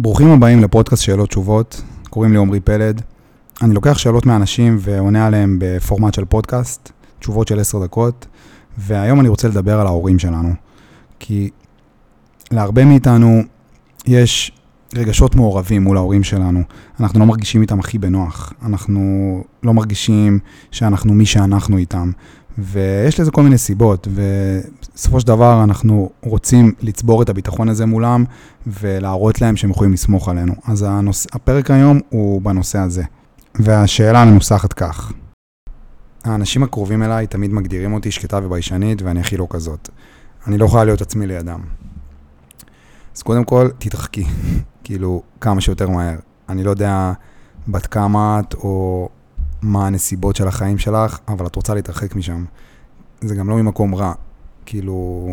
ברוכים הבאים לפודקאסט שאלות תשובות, קוראים לי עמרי פלד. אני לוקח שאלות מאנשים ועונה עליהן בפורמט של פודקאסט, תשובות של עשר דקות, והיום אני רוצה לדבר על ההורים שלנו. כי להרבה מאיתנו יש רגשות מעורבים מול ההורים שלנו. אנחנו לא מרגישים איתם הכי בנוח. אנחנו לא מרגישים שאנחנו מי שאנחנו איתם. ויש לזה כל מיני סיבות, ובסופו של דבר אנחנו רוצים לצבור את הביטחון הזה מולם ולהראות להם שהם יכולים לסמוך עלינו. אז הנוס... הפרק היום הוא בנושא הזה. והשאלה מנוסחת כך: האנשים הקרובים אליי תמיד מגדירים אותי שקטה וביישנית, ואני הכי לא כזאת. אני לא יכולה להיות עצמי לידם. אז קודם כל, תתרחקי, כאילו, כמה שיותר מהר. אני לא יודע בת כמה את, או מה הנסיבות של החיים שלך, אבל את רוצה להתרחק משם. זה גם לא ממקום רע, כאילו,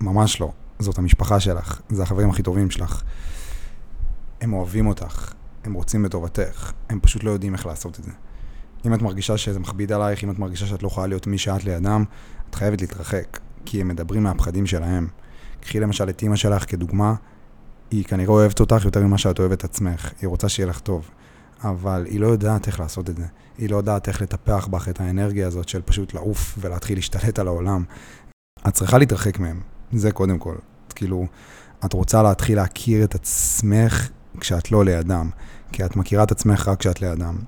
ממש לא. זאת המשפחה שלך, זה החברים הכי טובים שלך. הם אוהבים אותך, הם רוצים בטובתך, הם פשוט לא יודעים איך לעשות את זה. אם את מרגישה שזה מכביד עלייך, אם את מרגישה שאת לא יכולה להיות מי שאת לידם, את חייבת להתרחק, כי הם מדברים מהפחדים שלהם. קחי למשל את אימא שלך כדוגמה, היא כנראה אוהבת אותך יותר ממה שאת אוהבת עצמך, היא רוצה שיהיה לך טוב. אבל היא לא יודעת איך לעשות את זה. היא לא יודעת איך לטפח בך את האנרגיה הזאת של פשוט לעוף ולהתחיל להשתלט על העולם. את צריכה להתרחק מהם, זה קודם כל. כאילו, את רוצה להתחיל להכיר את עצמך כשאת לא לידם, כי את מכירה את עצמך רק כשאת לידם.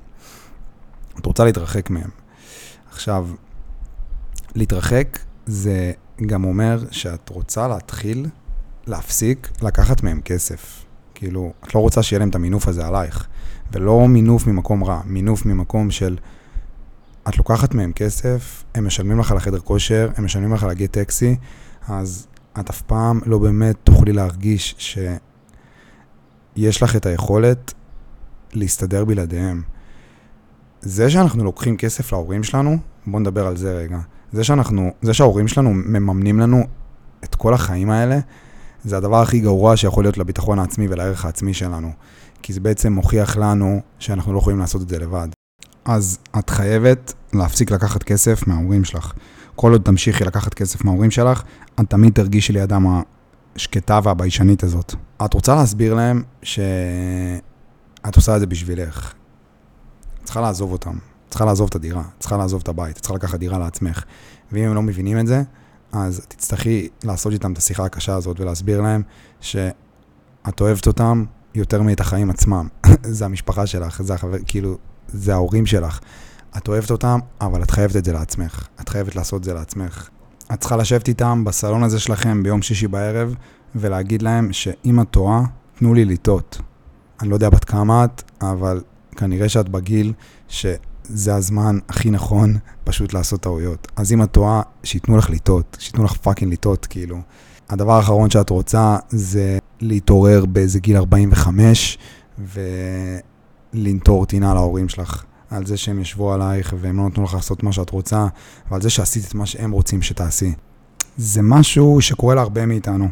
את רוצה להתרחק מהם. עכשיו, להתרחק זה גם אומר שאת רוצה להתחיל להפסיק לקחת מהם כסף. כאילו, את לא רוצה שיהיה להם את המינוף הזה עלייך. ולא מינוף ממקום רע, מינוף ממקום של את לוקחת מהם כסף, הם משלמים לך על החדר כושר, הם משלמים לך על הגט טקסי, אז את אף פעם לא באמת תוכלי להרגיש שיש לך את היכולת להסתדר בלעדיהם. זה שאנחנו לוקחים כסף להורים שלנו, בואו נדבר על זה רגע. זה שאנחנו, זה שההורים שלנו מממנים לנו את כל החיים האלה, זה הדבר הכי גרוע שיכול להיות לביטחון העצמי ולערך העצמי שלנו. כי זה בעצם מוכיח לנו שאנחנו לא יכולים לעשות את זה לבד. אז את חייבת להפסיק לקחת כסף מההורים שלך. כל עוד תמשיכי לקחת כסף מההורים שלך, את תמיד תרגישי לידם השקטה והביישנית הזאת. את רוצה להסביר להם שאת עושה את זה בשבילך. את צריכה לעזוב אותם. את צריכה לעזוב את הדירה, את צריכה לעזוב את הבית, את צריכה לקחת דירה לעצמך. ואם הם לא מבינים את זה, אז תצטרכי לעשות איתם את השיחה הקשה הזאת ולהסביר להם שאת אוהבת אותם יותר מאת החיים עצמם. זה המשפחה שלך, זה החבר, כאילו, זה ההורים שלך. את אוהבת אותם, אבל את חייבת את זה לעצמך. את חייבת לעשות את זה לעצמך. את צריכה לשבת איתם בסלון הזה שלכם ביום שישי בערב, ולהגיד להם שאם את טועה, תנו לי לטעות. אני לא יודע בת כמה את, אבל כנראה שאת בגיל שזה הזמן הכי נכון פשוט לעשות טעויות. אז אם את טועה, שייתנו לך לטעות, שייתנו לך פאקינג לטעות, כאילו. הדבר האחרון שאת רוצה זה להתעורר באיזה גיל 45 ולנטור טינה להורים שלך. על זה שהם ישבו עלייך והם לא נתנו לך לעשות מה שאת רוצה, ועל זה שעשית את מה שהם רוצים שתעשי. זה משהו שקורה להרבה מאיתנו.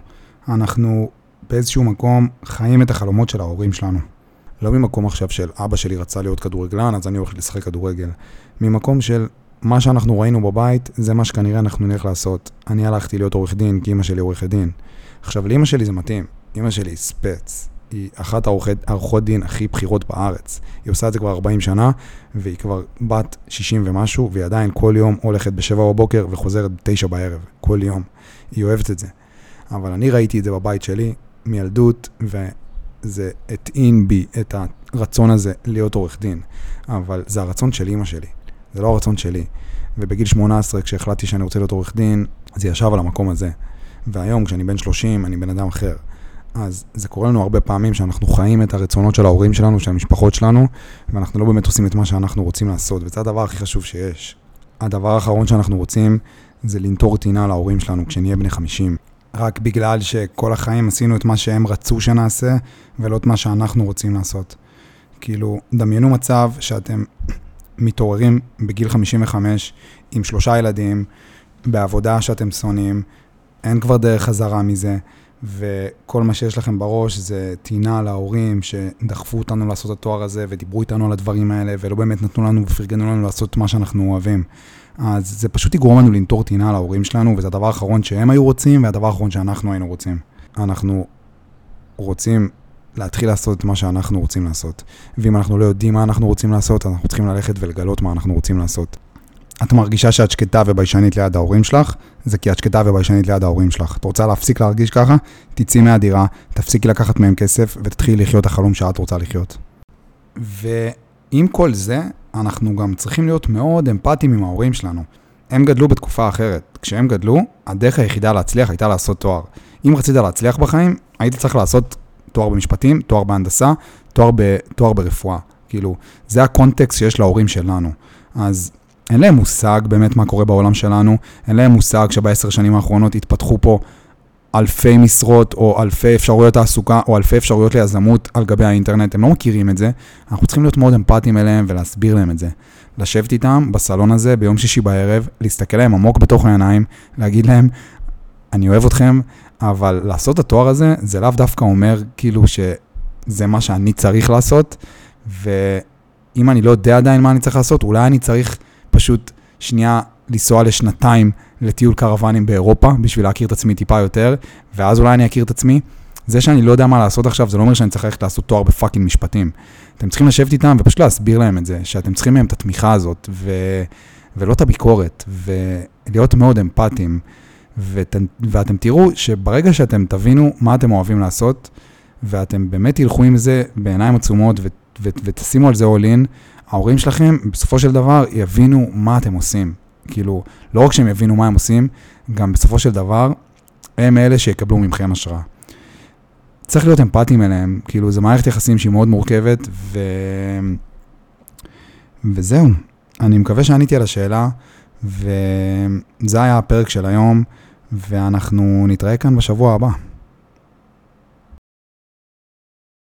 אנחנו באיזשהו מקום חיים את החלומות של ההורים שלנו. לא ממקום עכשיו של אבא שלי רצה להיות כדורגלן, אז אני הולך לשחק כדורגל. ממקום של מה שאנחנו ראינו בבית, זה מה שכנראה אנחנו נלך לעשות. אני הלכתי להיות עורך דין, כי אמא שלי עורכת דין. עכשיו, לאמא שלי זה מתאים. אמא שלי היא ספץ. היא אחת העורכות דין הכי בכירות בארץ. היא עושה את זה כבר 40 שנה, והיא כבר בת 60 ומשהו, והיא עדיין כל יום הולכת ב-7 בבוקר וחוזרת ב-9 בערב. כל יום. היא אוהבת את זה. אבל אני ראיתי את זה בבית שלי מילדות, וזה הטעין בי את הרצון הזה להיות עורך דין. אבל זה הרצון של אמא שלי. זה לא הרצון שלי. ובגיל 18, כשהחלטתי שאני רוצה להיות עורך דין, זה ישב על המקום הזה. והיום, כשאני בן 30, אני בן אדם אחר. אז זה קורה לנו הרבה פעמים שאנחנו חיים את הרצונות של ההורים שלנו, של המשפחות שלנו, ואנחנו לא באמת עושים את מה שאנחנו רוצים לעשות, וזה הדבר הכי חשוב שיש. הדבר האחרון שאנחנו רוצים זה לנטור טינה להורים שלנו כשנהיה בני 50. רק בגלל שכל החיים עשינו את מה שהם רצו שנעשה, ולא את מה שאנחנו רוצים לעשות. כאילו, דמיינו מצב שאתם מתעוררים בגיל 55 עם שלושה ילדים, בעבודה שאתם שונאים, אין כבר דרך חזרה מזה, וכל מה שיש לכם בראש זה טינה להורים שדחפו אותנו לעשות את התואר הזה ודיברו איתנו על הדברים האלה ולא באמת נתנו לנו ופרגנו לנו לעשות מה שאנחנו אוהבים. אז זה פשוט יגרום לנו לנטור טינה להורים שלנו, וזה הדבר האחרון שהם היו רוצים והדבר האחרון שאנחנו היינו רוצים. אנחנו רוצים להתחיל לעשות את מה שאנחנו רוצים לעשות. ואם אנחנו לא יודעים מה אנחנו רוצים לעשות, אנחנו צריכים ללכת ולגלות מה אנחנו רוצים לעשות. את מרגישה שאת שקטה וביישנית ליד ההורים שלך, זה כי את שקטה וביישנית ליד ההורים שלך. את רוצה להפסיק להרגיש ככה? תצאי מהדירה, תפסיקי לקחת מהם כסף ותתחילי לחיות החלום שאת רוצה לחיות. ועם כל זה, אנחנו גם צריכים להיות מאוד אמפתיים עם ההורים שלנו. הם גדלו בתקופה אחרת. כשהם גדלו, הדרך היחידה להצליח הייתה לעשות תואר. אם רצית להצליח בחיים, היית צריך לעשות תואר במשפטים, תואר בהנדסה, תואר, ב, תואר ברפואה. כאילו, זה הקונטקסט שיש להורים שלנו. אז אין להם מושג באמת מה קורה בעולם שלנו, אין להם מושג שבעשר שנים האחרונות התפתחו פה אלפי משרות או אלפי אפשרויות תעסוקה או אלפי אפשרויות ליזמות על גבי האינטרנט, הם לא מכירים את זה, אנחנו צריכים להיות מאוד אמפתיים אליהם ולהסביר להם את זה. לשבת איתם בסלון הזה ביום שישי בערב, להסתכל להם עמוק בתוך העיניים, להגיד להם, אני אוהב אתכם, אבל לעשות את התואר הזה, זה לאו דווקא אומר כאילו שזה מה שאני צריך לעשות, ואם אני לא יודע עדיין מה אני צריך לעשות, אולי אני צריך פשוט שנייה לנסוע לשנתיים לטיול קרוונים באירופה, בשביל להכיר את עצמי טיפה יותר, ואז אולי אני אכיר את עצמי. זה שאני לא יודע מה לעשות עכשיו, זה לא אומר שאני צריך ללכת לעשות תואר בפאקינג משפטים. אתם צריכים לשבת איתם ופשוט להסביר להם את זה, שאתם צריכים מהם את התמיכה הזאת, ו... ולא את הביקורת, ולהיות מאוד אמפתיים. ות... ואתם תראו שברגע שאתם תבינו מה אתם אוהבים לעשות, ואתם באמת תלכו עם זה בעיניים עצומות ו... ו... ותשימו על זה all in, ההורים שלכם בסופו של דבר יבינו מה אתם עושים. כאילו, לא רק שהם יבינו מה הם עושים, גם בסופו של דבר, הם אלה שיקבלו ממכם השראה. צריך להיות אמפתיים אליהם, כאילו, זו מערכת יחסים שהיא מאוד מורכבת, ו... וזהו. אני מקווה שעניתי על השאלה, וזה היה הפרק של היום, ואנחנו נתראה כאן בשבוע הבא.